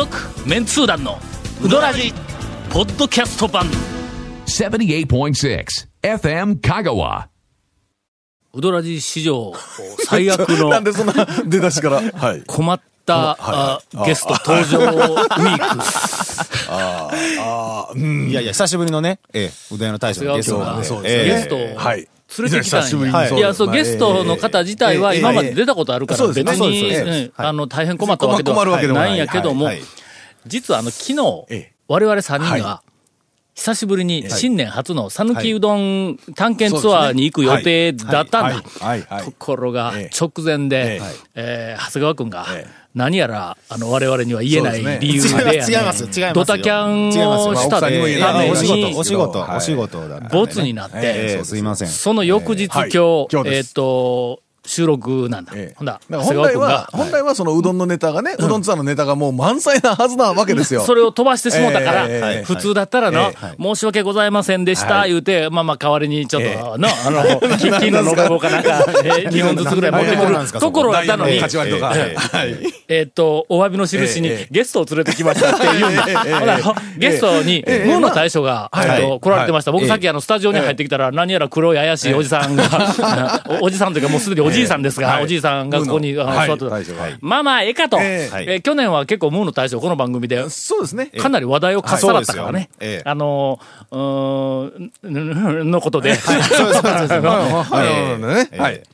続メンツー団のウドラジポッドキャスト版78.6 FM Kagawa. ウドラジ史上最悪の なんでそんな出だしから？はい。困った、あゲスト登場ウィークいやいや、久しぶりのね、ええ、うどん屋の大将のゲストなんで。そうええゲストをはい。連れてきたんや。そうい。や、そう、ゲストの方自体はええ今まで出たことあるから、別に、あの、大変困ったわけで困るわけでもないはないんやけどもはい。はい、実はあの、昨日ええ、我々3人はが、久しぶりに新年初の讃岐うどん探検ツアーに行く予定だったんだ。ところがええ。直前でえ、え。ー長谷川くんがええ。何やらあの我々には言えない理由で 違います。違います。よ。ドタキャンをしたまあ奥さんにも言えないためお仕事、にお仕事、はい。お仕事だ。ボツになって、ええ、すいません。その翌日、はい。今日、今日です。えっ、と、収録なんだ。ええ。ほんだ、本来は、、本来はそのうどんのネタがね、うどんツアーのネタがもう満載なはずなわけですよ。それを飛ばしてしもうたから、ええ普通だったらの、ええ申し訳ございませんでした、言うて、まあまあ代わりにちょっと、えの、あの、金金の信号かなんか、えー、2本ずつぐらい持ってくなんなんですかるところやったのに。えっと、お詫びの印にええゲストを連れてきましたって言うんだ。ゲストに、ええムーの大将が、来られてました。僕はいさっきあの、スタジオに入ってきたら、何やら黒い怪しいおじさんが、お おじさんというかもうすでにおじいさんですが、はい。おじいさんがここに座ってた。まあまあ、ええかと。え去年は結構ムーの大将、この番組で、そうですね。かなり話題をかっさらったからね。あの、うーん、のことで。とい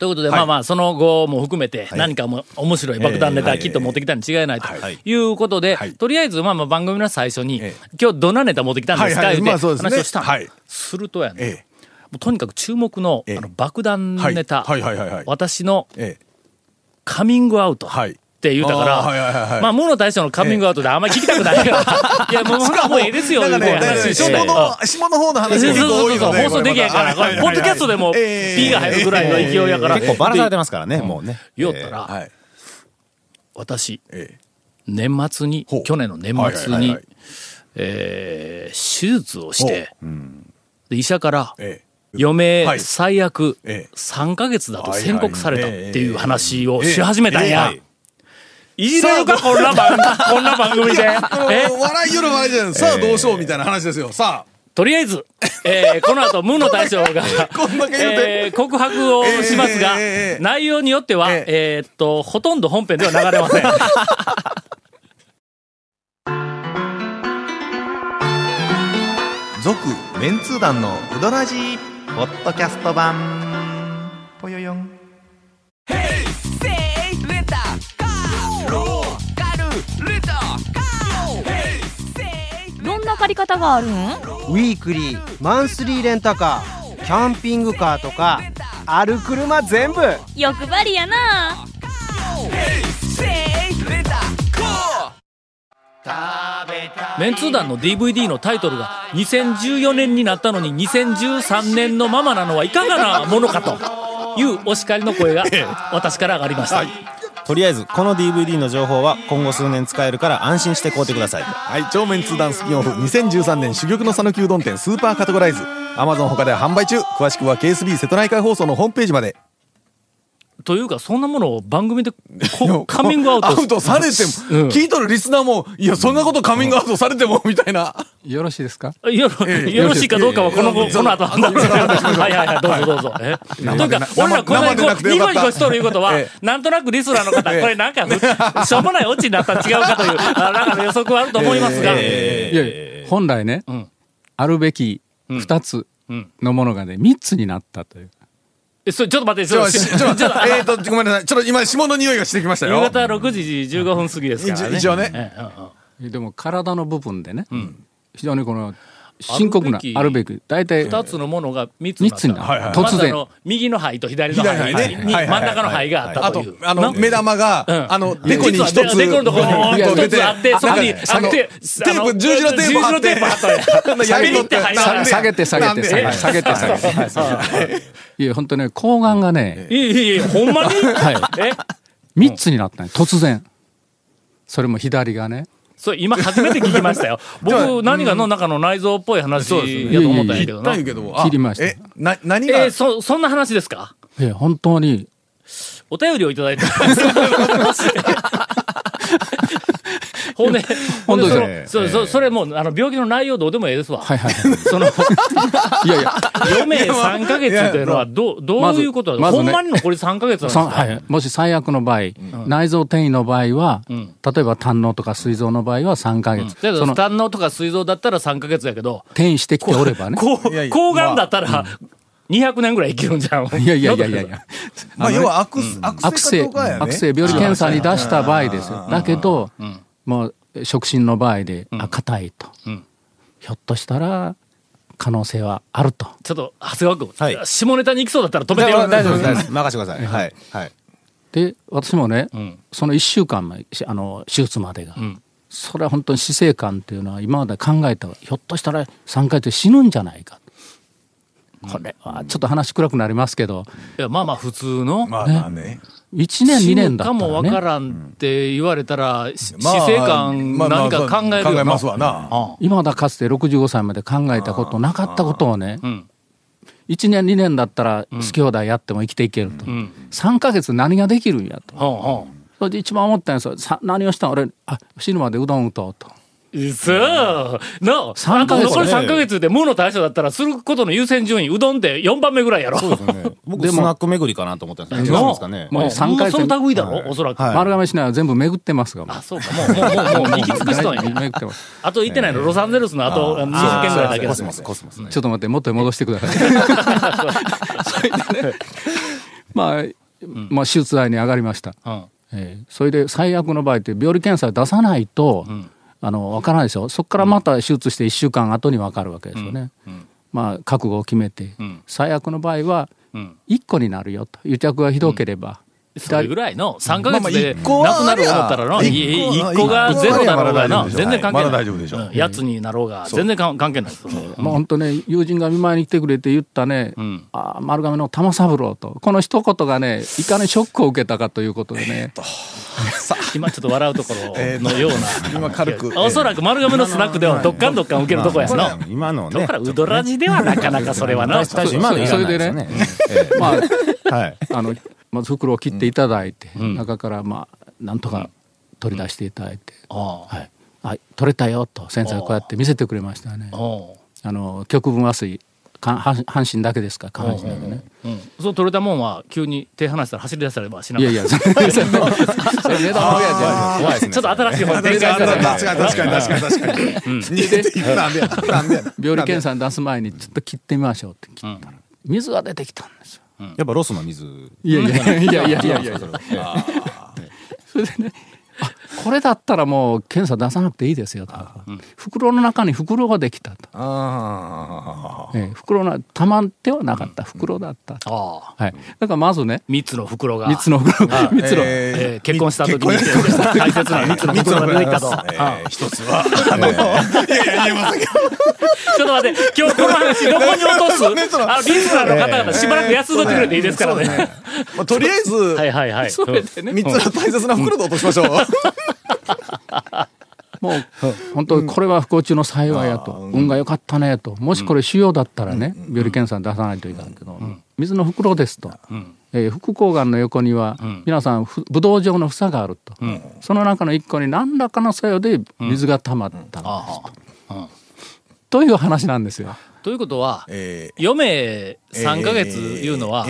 うことで、まあまあ、その後も含めて、何かも面白い爆弾ネタきっと持ってきたに違いないと。はい。いうことではい、とりあえず、まあまあ番組の最初にえ、今日どんなネタ持ってきたんですか？言うて話をしたす。るとやね、うとにかく注目のええあの爆弾ネタはいはいはいはいはい、私のええ。カミングアウト。はい。って言うたかあーはいはいはいまあ、モノ大将のカミングアウトであんまり聞きたくないから。いや、もう、もうええですよ、ね、いうだから話したい。下の、下の方の話そうそうが結構多いそうそう、ので。放送できへんから、これ、ポッドキャストでも、ピええーが入るぐらいの勢いやから。結構バラされてますからね、もうね。言おったら、はい。私、ええ。年末に去年の年末にはいはいはいはい、えー手術をして、で医者から、ええ。余命はい。最悪ええ。3ヶ月だと宣告されたっていう話をええし始めたんや。え。い。じれるか、こんな番、こんな番組で。え？笑いよる笑いじゃない。さあどうしようみたいな話ですよ。さあ。とりあえず、えーこの後、無の大将が、告白をしますが、内容によっては、え。えーっと、ほとんど本編では流れません。続メンツー団のウドラジーポッドキャスト版。ぽよよん。どんな借り方があるん？ウィークリーマンスリーレンタカーキャンピングカーとかある車全部。欲張りやなメンツー団の DVD のタイトルが2014年になったのに2013年のままなのはいかがなものかというお叱りの声が 私から上がりました。とりあえず、この DVD の情報は今後数年使えるから安心して買うてください。はい、超メンツーダンスピンオフ2013年珠玉の讃岐うどん店スーパーカテゴライズ。アマゾン他では販売中。詳しくは KSB 瀬戸内海放送のホームページまで。というか、そんなものを番組でこカミングアウト。アウトされても、聞いとるリスナーも、いや、そんなことカミングアウトされても、みたいな。よろしいですか？よろよろしいかどうかはこの後、この後。はいはいはい、どうぞどうぞ。えというか、俺らこれ、生でなくてよかった。ニコニコしとるいうことはえ、なんとなくリスナーの方、これなんか、しょうもないオチになったら違うかという、あ なんか予測はあると思いますが、本来ね、ん。あるべき2つのものがね3つになったというえそれちょっと待って、ちちょ、ょっとちょ、ちょ、ちょえっと、ごめんなさい。ちょっと今、霜の匂いがしてきましたよ。夕方6時15分過ぎですからね。一応ねでも体の部分でね、非常にこの深刻なあるべき大体二つのものが三つになった。になったはいはい。突然。右の肺と左の肺に真ん中の肺があったあとという。、あの、な目玉が、ん。あの、デコに一つ、実はデコのところにボーンと出て。一つあって、そこに、あのて、テープ、十字のテープ貼って、下げて下げて下げて下げて下げて。いや本当ね睾丸がね、い。やいやいや、ほんまに？はい。え？3つになったね突然。それも左がねそれ今初めて聞きましたよ。僕、何かの中の内臓っぽい話やと思ったんやけどな。だけど、あ切りました。え、な、何が？えー、そ、そんな話ですか？え本当に。お便りをいただいて ほんで、ほんでその本それ、そそれもう、あの、病気の内容どうでもええですわ。はいはい。その、いやいや、余命3ヶ月というのは、どう、どういうことだまずまほんまに残り3ヶ月なんですそかはい、もし最悪の場合、内臓転移の場合は、ん。例えば胆のとか膵臓の場合は3ヶ月、だけど、その胆のとか膵臓だったら3ヶ月やけど、転移してきておればね。こういやいや抗がんだったら、200年ぐらい生きるんじゃん。いやいやいやいや。い。や。まあ、要は悪うかやね。悪性病理検査に出した場合ですよ。だけど、もう触診の場合で、あ、硬いと、ん。ひょっとしたら可能性はあると。ちょっと、長谷川君、はい。下ネタに行きそうだったら止めてよ。大丈夫です大丈夫です。任せてください。はいはい。で、私もね、ん。その1週間あの手術までが、ん。それは本当に死生観っていうのは今まで考えたひょっとしたら3回で死ぬんじゃないか。これはちょっと話暗くなりますけど、いや、まあまあ、普通の。まあまあね。1年2死ぬ年だったかもわかららね、んって言われたら、し死まあ生観まあまあ何か考えるよな考えますわな。あ今まだかつて65歳まで考えたことなかったことをね、うん。1年2年だったら好き兄弟やっても生きていけると、うん。3ヶ月何ができるんやと。それで一番思ったんですよ。さ何をしたん？俺、あ、死ぬまでうどん打とうと。そうの、月残り3ヶ月で無の対象だったら、することの優先順位、うどんって4番目ぐらいやろ。僕でもスナック巡りかなと思ったんですけど違うんですかねもうもう三回戦その類だろ、おそらく。はい丸亀市内は全部巡ってますが。あ、そうか、もう、もう、もう、もう、行き尽くしとんや。巡ってます。あと行ってないの、ロサンゼルスのあと20件ぐらいだけだコスモスコスモスねちょっと待って、元に戻してください。それでね、まあ、まあ、手術台に上がりました。うん。えーそれで最悪の場合って病理検査出さないと、あの分からないでしょそこからまた手術して1週間後に分かるわけですよね。まあ覚悟を決めて、ん。最悪の場合はうん。1個になるよと。癒着がひどければ、それぐらいの、3ヶ月でなくなる思ったらの、ありゃい一個1個がゼロだろうがな、まだ大丈夫でしょ。全然関係ない。まだ大丈夫でしょ。うんやつになろうが、全然か関係ない。です。まあ本当ね友人が見舞いに来てくれて言ったね、ん。あ丸亀の玉三郎と。この一言がねいかにショックを受けたかということでね、今ちょっと笑うところのような。今軽く。おそらく丸亀のスナックではどっかんどっかん受けるとこやの。今のねだから、うどらじではなかなかそれはな。大将今のいらないでね。えまあえ はい。あのまず袋を切っていただいて、中からまあなんとか取り出していただいて、あはい、はい、取れたよと先生がこうやって見せてくれましたねあ。の極分麻酔か半半身だけですか下半身だけね。うん。そう取れたもんは、急に手離したら走り出したらばしないやいや、それ値段ちょっと新しい方に展開したら確かに確かに確かに確かに。なんで病理検査に出す前にちょっと切ってみましょうって切ったら、水が出てきたんですよ。やっぱロスの水。いやいやいやいやいやいやいや。それでね、あこれだったらもう検査出さなくていいですよと。袋の中に袋ができたと。あええ袋の玉ではなかった袋だったと。ああ。はい。だからまずね、三つの袋が。三つの袋、あ三つの。えー結婚した時に大切な三つの袋が出てきたと。ああ一つは。いやいや、言えませんけど。ちょっと待って、今日この話どこに落とす？ね そのあ、リスナーの方々しばらく休んどってくれていいですからね。まあとりあえず、はいはいはい。それでね、三つの大切な袋で落としましょう。もう本当にこれは不幸中の幸いやと、運が良かったねと。もしこれ腫瘍だったらね、病理検査に出さないといかんけど、水の袋ですと、えー副睾丸の横には、皆さんふブドウ状の房があると、その中の一個に何らかの作用で水が溜まったんです、ああという話なんですよ。ということは、えー。余命3ヶ月いうのは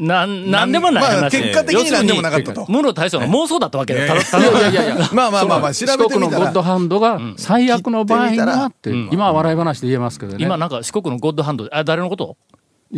なん、なんでもないまあ話。結果的に何でもなかったと。要するに無の大将の妄想だったわけだよ。ただたいだやいやいやまあまあまあまあ、調べ四国てみたら。のゴッドハンドが最悪の場合にはって、今は笑い話で言えますけどね。今なんか四国のゴッドハンドで、あ、誰のこと？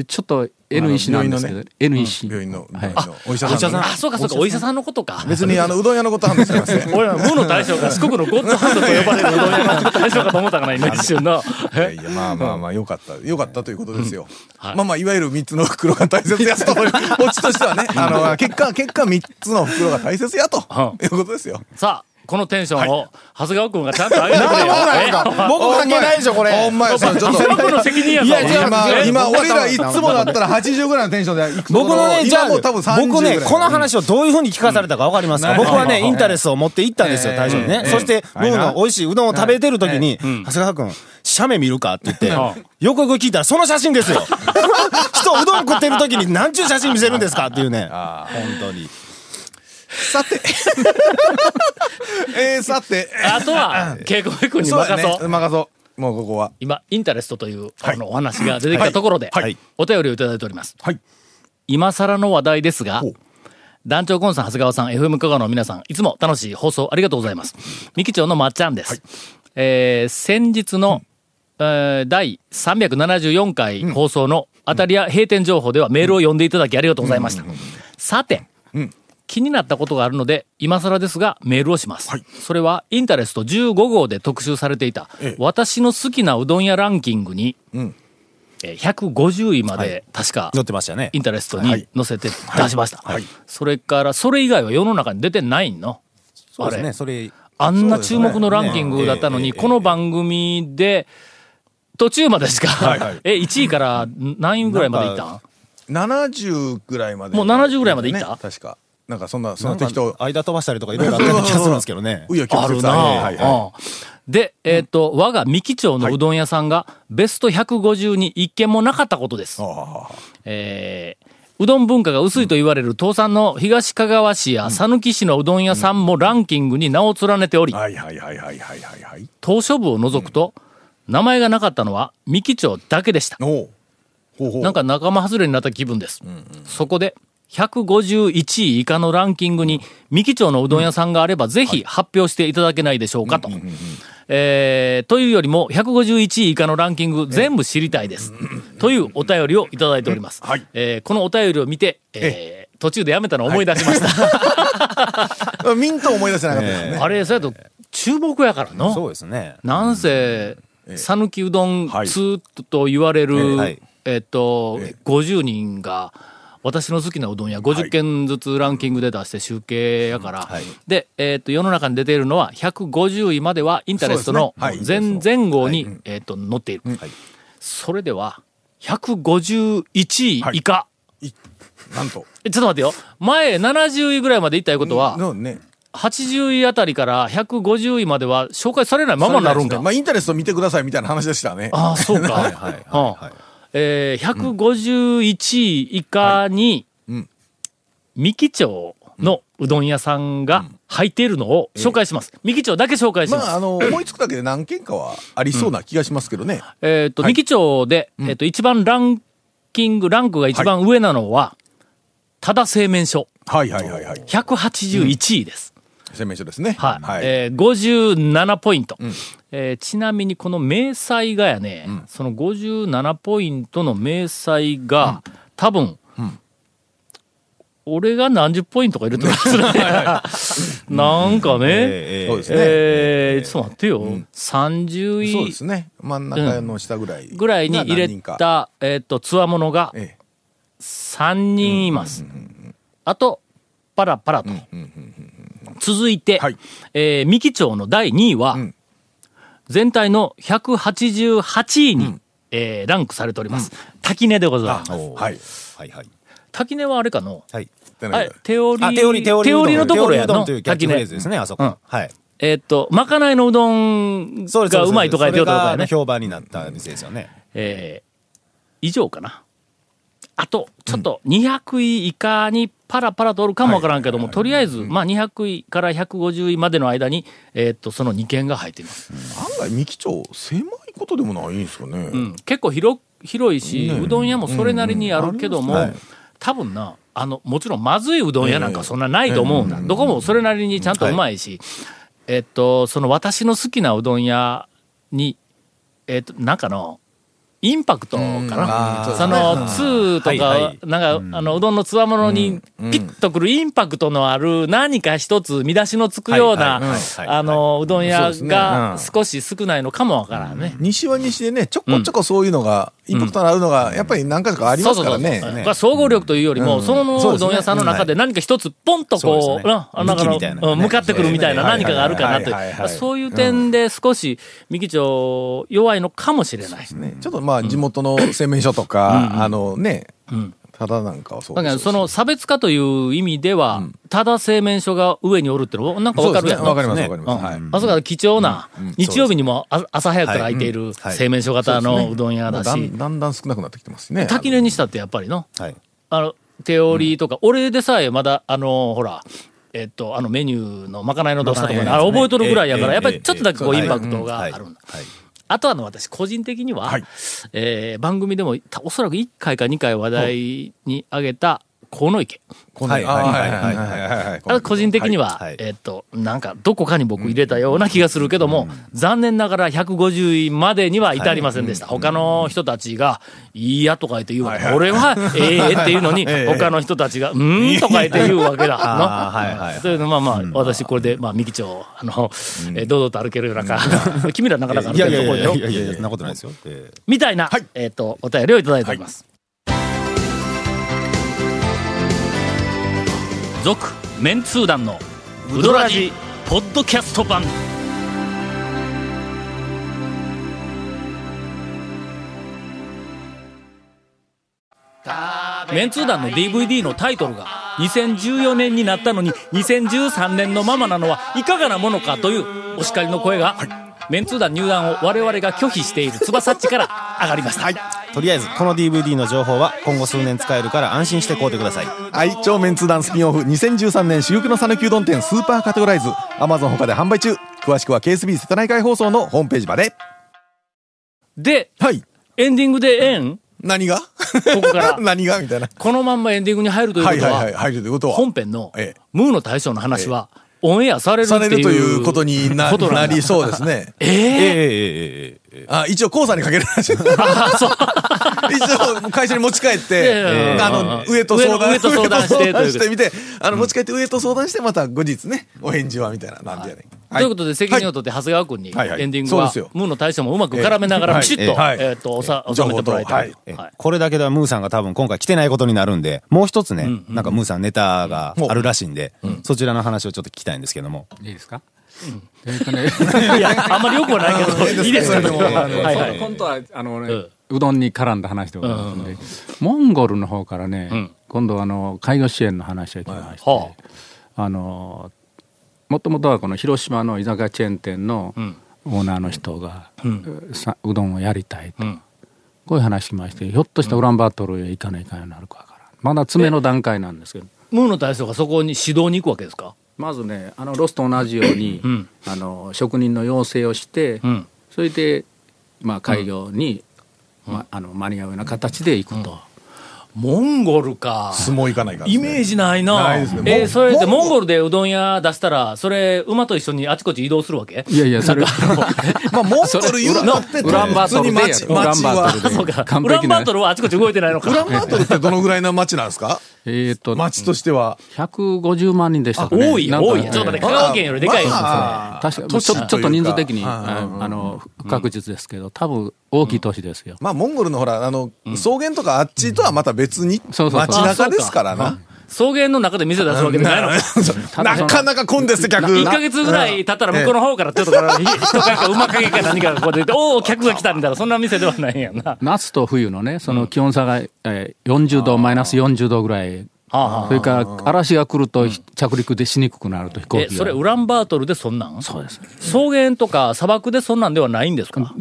ちょっと N 医師なんですけど、あの N 医師、病院の、はい病院のお医者さん。あ、そうかそうか、お医者さんのことか。別にあの、うどん屋のこと話してません。俺ら無の大将が四国のゴッドハンドと呼ばれるうどん屋の大将かと思ったかな、今一瞬の。いやいや、まあまあまあ、よかった。よかったということですよ。はいまあまあ、いわゆる三つの袋が大切やと。オチとしてはね、あの、結果、結果三つの袋が大切やと。いうことですよ。さあ、このテンションを、長谷川君がちゃんと上げてくれよ。僕関係ないでしょこれほんまや、ちょっと。僕の責任やぞ。今、え今、俺らいつもだったら80ぐらいのテンションで僕のね、じゃあ、今もう多分30僕ね、ぐらいこの話をどういうふうに聞かされたかわかりますか、僕はね、インタレスを持って行ったんですよ、大将にね。そして、僕の美味しいうどんを食べてる時に、長谷川君、写メ見るかって言って、よくよく聞いたらその写真ですよ。人うどん食ってる時に何ちゅう写真見せるんですかっていうね。本当に。さて。えー、さて。あとは、稽古君に任だそう。ね。任そう。もうここは。今、インタレストという、あの、お話が出てきたところで、はいお便りをいただいております。はい。今更の話題ですが団長コンさん、長谷川さん、FM 香川の皆さん、いつも楽しい放送ありがとうございます。三木町のまっちゃんです。えー先日の、えー第374回放送の当たりや閉店情報ではメールを読んでいただきありがとうございました。さて、気になったことがあるので、今更ですがメールをします。それは、インタレスト15号で特集されていた、私の好きなうどん屋ランキングに、んえー150位まで、確か、乗ってましたねイ。ンタレストに載せて出しました。はいそれから、それ以外は世の中に出てないの？そうですね。あれそれ、あんな注目のランキングだったのに、この番組で、途中までしか、え、1位から何位ぐらいまでいったん？70ぐらいまで。もう70ぐらいまでいった？ね確か。なんかそんな、そなんかの適当。間飛ばしたりとかいろいろあったような気がするんですけどね。う いや、あるなで、えっ、と、我が三木町のうどん屋さんが、ベスト150に一件もなかったことです。えーうどん文化が薄いと言われる東産の東かがわ市や讃岐市のうどん屋さんもランキングに名を連ねておりあ。、はいはいはいはいはいはいはい。島諸部を除くと、名前がなかったのは三木町だけでした。なんか仲間外れになった気分です。そこで、151位以下のランキングに、三木町のうどん屋さんがあれば、ぜひ発表していただけないでしょうかと。えーというよりも、151位以下のランキング全部知りたいです。というお便りをいただいております。はいえーこのお便りを見て、えー途中でやめたのを思い出しました。ミント思い出せなかったですね。あれ、それと、注目やからの。そうですね。なんせ、讃岐うどんはい通と言われる、はいえっと、え50人が、私の好きなうどん屋50件ずつランキングで出して集計やから、はいで、えっと、世の中に出ているのは150位まではインタレストの前前後に、えっと、載っている。それでは、151位以下。なんと。えちょっと待ってよ。前70位ぐらいまでいったいうことは、のね。80位あたりから150位までは紹介されないままになるんか。まあ、インタレスト見てくださいみたいな話でしたね。ああ、そうか。はいはいうんはい。えー、151位以下に、うん三木町のうどん屋さんが入っているのを紹介します。三木町だけ紹介します。まあ、あの、思いつくだけで何件かはありそうな気がしますけどね。えっ、と、三木町で、えっ、と、一番ランキング、ランクが一番上なのは、ただ製麺所、はいはいはいはい。181位です。洗面所ですね。はい。はい。えー、57ポイント。えーちなみにこの明細がやね、その57ポイントの明細が、多分、俺が何十ポイントか入れてますね。なんかね、ええそうですね。えーちょっと待ってよ、30そうで位すね。真ん中の下ぐらい。ぐらいに入れ。た、えっ、と、つわものがえ3人います。あと、パラパラと。続いて、はいえー三木町の第2位は、ん全体の188位に、えーランクされております。滝根でございえ。ます。はい。はいはい。滝根はあれかのはい。手織り、あ、手織り、手織り。のところやの滝根。ですね、あそこ。うんはい。えーっと、まかないのうどんがうまいとか言ってよとこやね。評判になった店ですよね。えー以上かな。あと、ちょっと200位以下にパラパラとおるかもわからんけども、とりあえず、まあ200位から150位までの間に、えーっと、その2件が入っています。案外、三木町、狭いことでもないんですかね。うん、結構広広いし、ねうどん屋もそれなりにあるけども、多分なあのもちろんまずいうどん屋なんかそんなないと思うんだ、どこもそれなりにちゃんとうまいし、えっとその私の好きなうどん屋にえっとなんかのインパクトかな、あーその、ツーとか、はいはい。なんか、あの、うどんのつわものに、ピッとくるインパクトのある何か一つ見出しのつくようなあの、うどん屋が少し少ないのかもわからんね。西は西でね、ちょこちょこそういうのが、インパクトのあるのが、やっぱり何回かありますからね。そうそうそう。これ総合力というよりも、そのうどん屋さんの中で何か一つポンとこう、ななんか向かってくるみたいな何かがあるかなとはいはいはいはいそういう点で少し三木町弱いのかもしれない。ね。ちょっとまあ、地元の製麺所とか、あのね、ただなんかはそうだからその差別化という意味では、ただ製麺所が上におるってのなんかわかるやん。わかります、ねわかります。はい。あそこは貴重な、日曜日にもあ朝早くから空い。ているはい。製麺所型のうどん屋だし。だん、だんだん少なくなってきてますね。滝根にしたってやっぱりの、はい。あの、手織りとか、俺でさえまだ、あの、ほら、えっと、あのメニューのまかないのどうしたとかね、あれ覚えとるぐらいやから、やっぱりちょっとだけこうインパクトがあるんだ。あとはあの私個人的には、えー番組でもたおそらく1回か2回話題に挙げた河野池。はい。はい。はい。はい。はい。はい。あれ個人的には、はい。えっと、なんかどこかに僕入れたような気がするけども、残念ながら150位までには至りませんでした。他の人たちが、いいやとか言って言うわけ。俺は、ええっていうのに、他の人たちが、うーんとか言って言うわけだ。の？そうい。うのまあまあ、私これで、まあ、三木町、あの、えー堂々と歩けるようなか、君らなかなか歩いやいやいけるところよやいやいやいやそんなことないですよ。えーみたいな、えっ、と、お便りをいただいております。続、メンツー団のウドラジポッドキャスト版。メンツー団の DVD のタイトルが2014年になったのに2013年のままなのはいかがなものかというお叱りの声が、メンツー団入団を我々が拒否している翼っちから上がりました。とりあえず、この DVD の情報は今後数年使えるから安心して買うてください。はい、超メンツー団スピンオフ2013年珠玉の讃岐うどん店スーパーカテゴライズ。Amazon 他で販売中。詳しくは KSB 瀬戸内海放送のホームページまで。で、はい。エンディングでええん？何が？ここから。何が？みたいな。このまんまエンディングに入るということは、はいはいはい入るということは。本編のええ。ムーの大将の話は、オンエアされるされるということになりそうですね。えー、えー、えー、ええあ一応黄砂にかけるらしい一応会社に持ち帰って、あの上と相談して上と相談してみてあの持ち帰って上と相談してまた後日ねお返事はみたいななんでやねん。ということで責任を取って長谷川君にエンディングはムーの大将もうまく絡めながらええ。ピシッとはい。えーっとおさ収めてもらいたい。これだけではムーさんが多分今回来てないことになるんで、もう一つね、なんかムーさんネタがあるらしいんで、そちらの話をちょっと聞きたいんですけども。いいですか、えっとねいやあんまりよくはないけど いいですかそれでもあのはいはい。本当はあの、ねうどんに絡んだ話でございますんで、モンゴルの方からね、ん。今度あの介護支援の話が来まして、はあ。のもともとはこの広島の居酒屋チェーン店のん。オーナーの人が、うどんをやりたいと、うん。こういう話来ましてひょっとしたらウランバートルへ行かないかんようになるかわからん。まだ詰めの段階なんですけど。ムーの大将がそこに指導に行くわけですか？まずねあのロスと同じように、ん。あの職人の養成をして、うん。それで、まあ、開業に、まあ、あの間に合うような形で行くと、モンゴルか。相撲行かないから、イメージないな。ないですねえーそれでモンゴル。モンゴルでうどん屋出したらそれ馬と一緒にあちこち移動するわけ？いやいやそれ まあモンゴル言うなってウランバートルでウランバートルでそうか。完璧なウランバートルはあちこち動いてないのか。ウランバートルってどのぐらいの街なんですか？えっと街としては。150万人でしたかね。多い多いちょっと待って香川県よりでかい確か都市ちょちょっと人数的にああの不確実ですけど多分大きい都市ですよ、まあモンゴルのほらあの、草原とかあっちとはまた別にそうそう街中ですからな草原の中で店出すわけじゃないの。かなかなか混んでっす客1ヶ月ぐらい経ったら向こうの方からちょっとから人影か馬影か何かがこう出て、おお、客が来たみたいな、そんな店ではないんやな。は夏と冬のねその気温差が、えー40度マイナス40度ぐらい。あはあそれから嵐が来ると着陸でしにくくなると飛行え、機が。それウランバートルでそんなん？そうです。草原とか砂漠でそんなんではないんですか？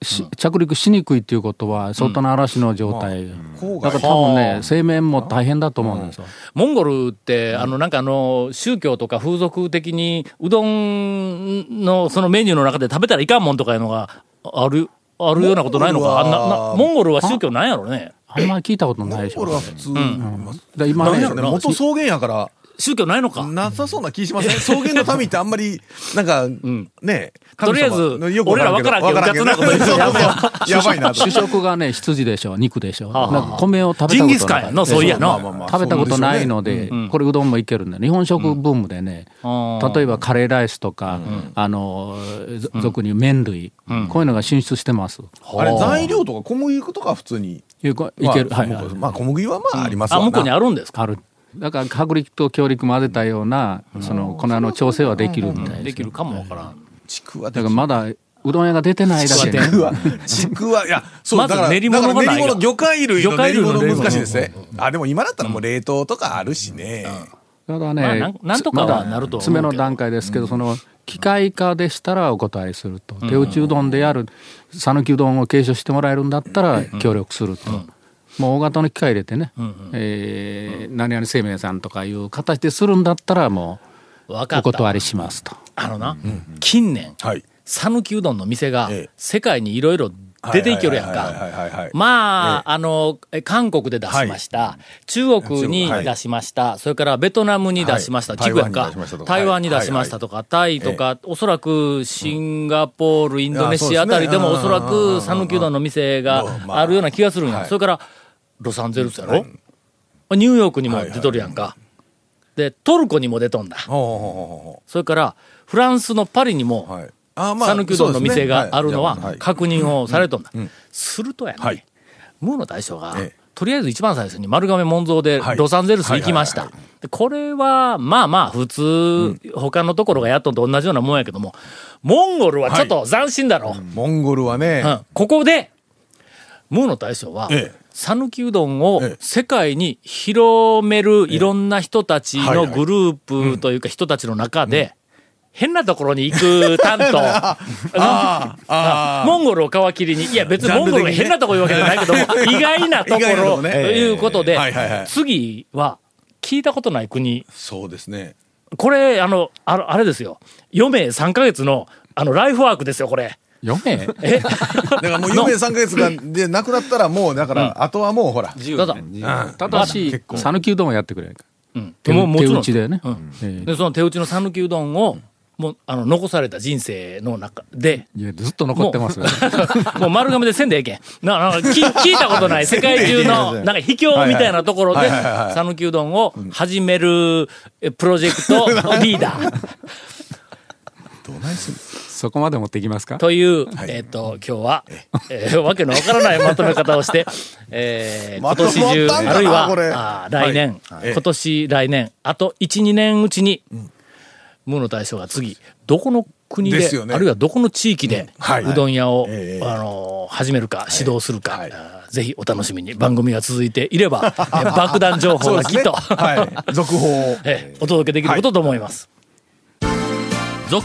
着陸しにくいっていうことは相当な嵐の状態、郊外だから多分ね生命も大変だと思うんですよ、モンゴルって、あの、なんかあの、宗教とか風俗的に、うどんのそのメニューの中で食べたらいかんもんとかいうのがある、あるようなことないのか？あんななモンゴルは宗教なんやろね。あんまり聞いたことないでしょ。モンゴルは普通、だ今ねなんやろね元草原やから宗教ないのか。なさそうな気しません？草原の民ってあんまり なんか、ねとりあえず俺ら分からんけどわからんけど。雑なこと言う。のやめよやばいなと。主食がね羊でしょ肉でしょ。はあ。なんか米を食べジンギスたことない。カンやんの、そう。いやの。食べたことないので、ん。これうどんもいけるんだ日本食ブームでね、あ例えばカレーライスとか、あのぞ俗に麺類、こういうのが進出してます。あれ材料とか小麦粉とか普通に。いける、まあはい、はい。まあ小麦はまあありますわあ、な向こうにあるんですか？ある。だから薄力と強力混ぜたようなその粉の調整はできるみたいです。できるかもわからん。ちくわだからまだうどん屋が出てないだけ。で、ちくわ ちくわいやそうまずだから練り物がり物魚介類の練り物魚介類の難しいですね。あでも今だったらもう冷凍とかあるしね。ただまあね、なんなんとかはまだなると思うけど。詰めの段階ですけど、その機械化でしたらお断りすると、手打ちうどんでやる讃岐うどんを継承してもらえるんだったら協力すると。もう大型の機械入れてね、えー何々生命さんとかいう形でするんだったらもうお断りしますと。あのな、近年、はい。讃岐うどんの店がええ世界にいろいろ出ていけるやんはいはいはいか。はいはいはい。まあ、あの、え韓国で出しました。中国にはい出しました。それからベトナムに出しました。はい地区やんか台湾に出しましたと。かタイとか、おそらくシンガポール、インドネシアあたりでもあおそらく讃岐うどんの店がまああるような気がするんや。はいそれから、ロサンゼルスやろ？ニューヨークにも出とるやんか。で、トルコにも出とんだ。それから、フランスのパリにも讃岐うどんの店があるのは確認をされとんだ。するとやね、はい。ムーの大将がええ、とりあえず一番最初に丸亀門蔵ではい。ロサンゼルス行きました。これは、まあまあ、普通、他のところがやっとんと同じようなもんやけども、モンゴルはちょっと斬新だろ。モンゴルはね、うん。ここで、ムーの大将はええ、讃岐うどんをええ。世界に広めるいろんな人たちのグループというか人たちの中で、変なところに行く担当。ああモンゴルを皮切りに、いや別にモンゴルが変なとこ言うわけじゃないけども、意外なところということで次は聞いたことない国、そうですね。これ、あの、あのあれですよ。余命3ヶ月の、あの、ライフワークですよ、これ。読めえ？だからもう余命3ヶ月がでなくなったらもうだから、あとはもうほら、どうぞ。ただし讃岐うどんをやってくれ。うん。手もうもちろん。手打ちでね。うん。ええ。で、その手打ちの讃岐うどんを、もう、あの、残された人生の中で、いや、ずっと残ってますよ。もう 丸亀でせんでええけん。な、な、聞聞いたことない。世界中の、なんか秘境みたいなところで、はいはいはい。はい讃岐うどんを始めるえプロジェクトリーダー。どうないするそこまで持っていきますか？という、えっと、今日は、えーわけのわからないまとめ方をして、えー 今年中、あるいはこれ、あー来年、はい。今年、来年、あと1、2年うちに、無の大将が次、どこの国で、ですよね。あるいはどこの地域で、はい。うどん屋を、ええ。あのー始めるか、指導するか、はい。ぜひお楽しみに。番組が続いていれば、えー爆弾情報がきっと、はい。続報を。えーお届けできることと思います。続、